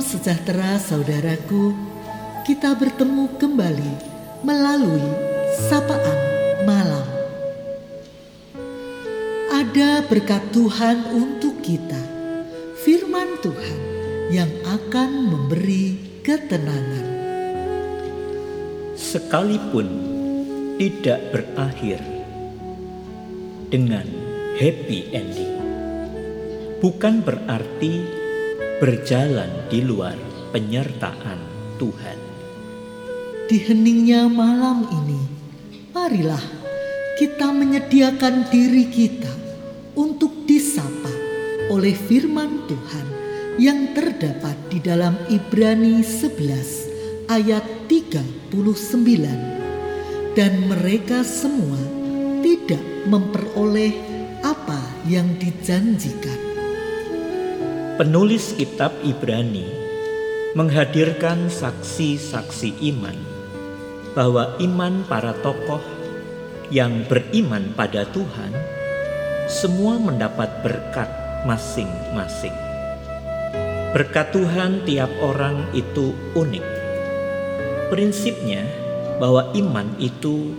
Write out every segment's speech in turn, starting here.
Sejahtera saudaraku, kita bertemu kembali melalui sapaan malam. Ada berkat Tuhan untuk kita, firman Tuhan yang akan memberi ketenangan. Sekalipun tidak berakhir dengan happy ending, bukan berarti berjalan di luar penyertaan Tuhan. Di heningnya malam ini, marilah kita menyediakan diri kita untuk disapa oleh firman Tuhan yang terdapat di dalam Ibrani 11 ayat 39 dan mereka semua tidak memperoleh apa yang dijanjikan Penulis kitab Ibrani menghadirkan saksi-saksi iman bahwa iman para tokoh yang beriman pada Tuhan semua mendapat berkat masing-masing. Berkat Tuhan tiap orang itu unik. Prinsipnya bahwa iman itu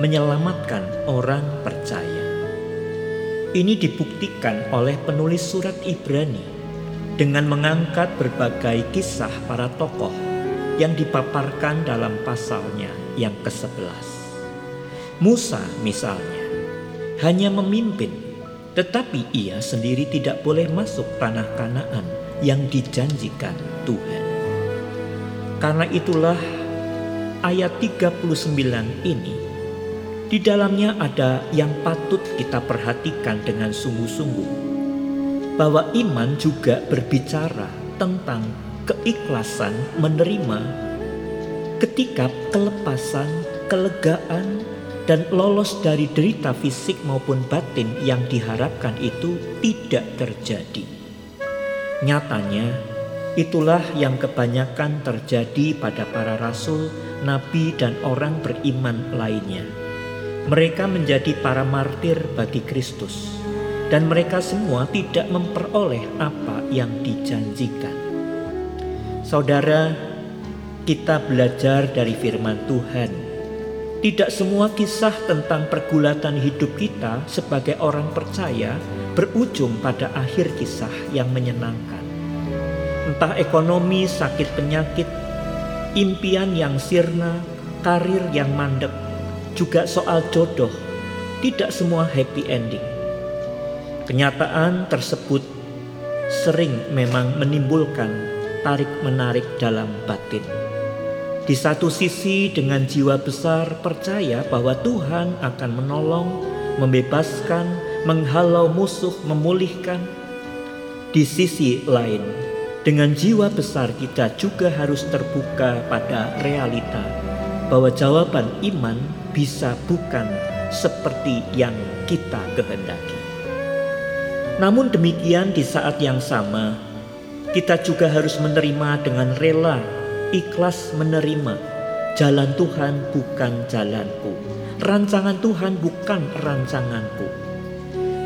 menyelamatkan orang percaya. Ini dibuktikan oleh penulis surat Ibrani dengan mengangkat berbagai kisah para tokoh yang dipaparkan dalam pasalnya yang ke-11. Musa misalnya hanya memimpin, tetapi ia sendiri tidak boleh masuk tanah Kanaan yang dijanjikan Tuhan. Karena itulah ayat 39 ini di dalamnya ada yang patut kita perhatikan dengan sungguh-sungguh bahwa iman juga berbicara tentang keikhlasan menerima ketika kelepasan, kelegaan, dan lolos dari derita fisik maupun batin yang diharapkan itu tidak terjadi. Nyatanya, itulah yang kebanyakan terjadi pada para rasul, nabi, dan orang beriman lainnya. Mereka menjadi para martir bagi Kristus dan mereka semua tidak memperoleh apa yang dijanjikan. Saudara, kita belajar dari firman Tuhan. Tidak semua kisah tentang pergulatan hidup kita sebagai orang percaya berujung pada akhir kisah yang menyenangkan. Entah ekonomi, sakit penyakit, impian yang sirna, karir yang mandek, juga soal jodoh, tidak semua happy ending Kenyataan tersebut sering memang menimbulkan tarik-menarik dalam batin. Di satu sisi, dengan jiwa besar percaya bahwa Tuhan akan menolong, membebaskan, menghalau musuh, memulihkan. Di sisi lain, dengan jiwa besar kita juga harus terbuka pada realita bahwa jawaban iman bisa bukan seperti yang kita kehendaki. Namun demikian di saat yang sama, kita juga harus menerima dengan rela, ikhlas menerima. Jalan Tuhan bukan jalanku. Rancangan Tuhan bukan rancanganku.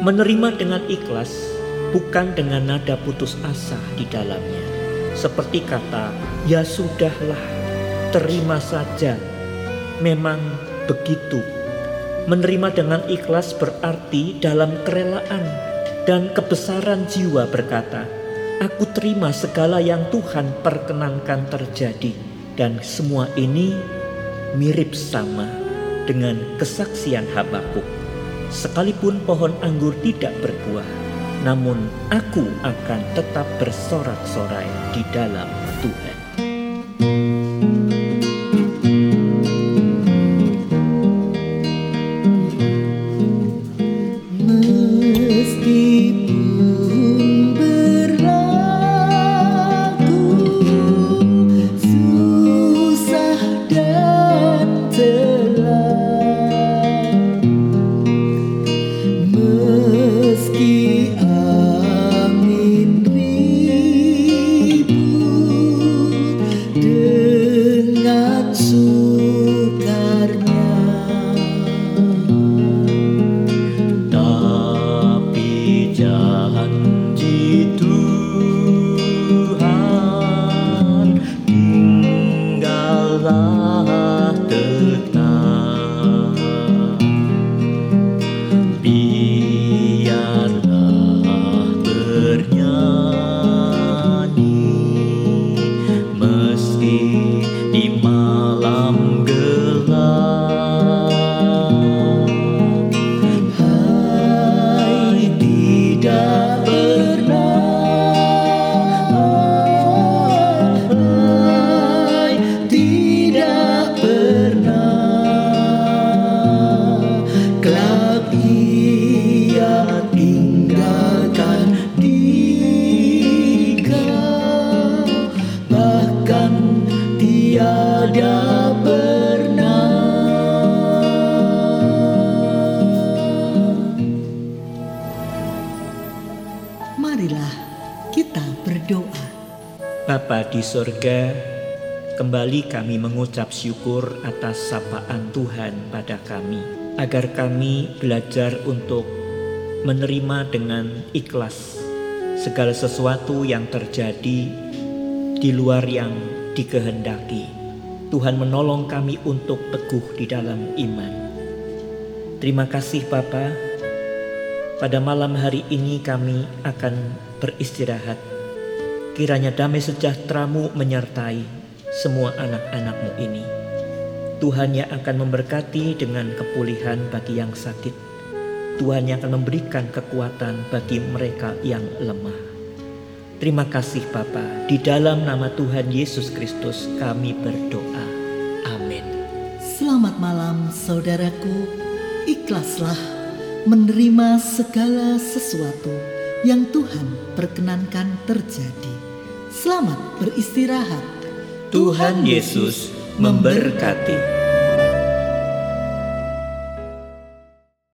Menerima dengan ikhlas bukan dengan nada putus asa di dalamnya. Seperti kata, ya sudahlah, terima saja. Memang begitu. Menerima dengan ikhlas berarti dalam kerelaan dan kebesaran jiwa berkata, Aku terima segala yang Tuhan perkenankan terjadi dan semua ini mirip sama dengan kesaksian Habakuk. Sekalipun pohon anggur tidak berbuah, namun aku akan tetap bersorak-sorai di dalam Tuhan. Marilah kita berdoa. Bapa di sorga, kembali kami mengucap syukur atas sapaan Tuhan pada kami, agar kami belajar untuk menerima dengan ikhlas segala sesuatu yang terjadi di luar yang dikehendaki Tuhan menolong kami untuk teguh di dalam iman. Terima kasih Bapa. Pada malam hari ini kami akan beristirahat. Kiranya damai sejahteramu menyertai semua anak-anakmu ini. Tuhan yang akan memberkati dengan kepulihan bagi yang sakit. Tuhan yang akan memberikan kekuatan bagi mereka yang lemah. Terima kasih Bapa. Di dalam nama Tuhan Yesus Kristus kami berdoa. Amin. Selamat malam saudaraku. Ikhlaslah menerima segala sesuatu yang Tuhan perkenankan terjadi. Selamat beristirahat. Tuhan Yesus memberkati.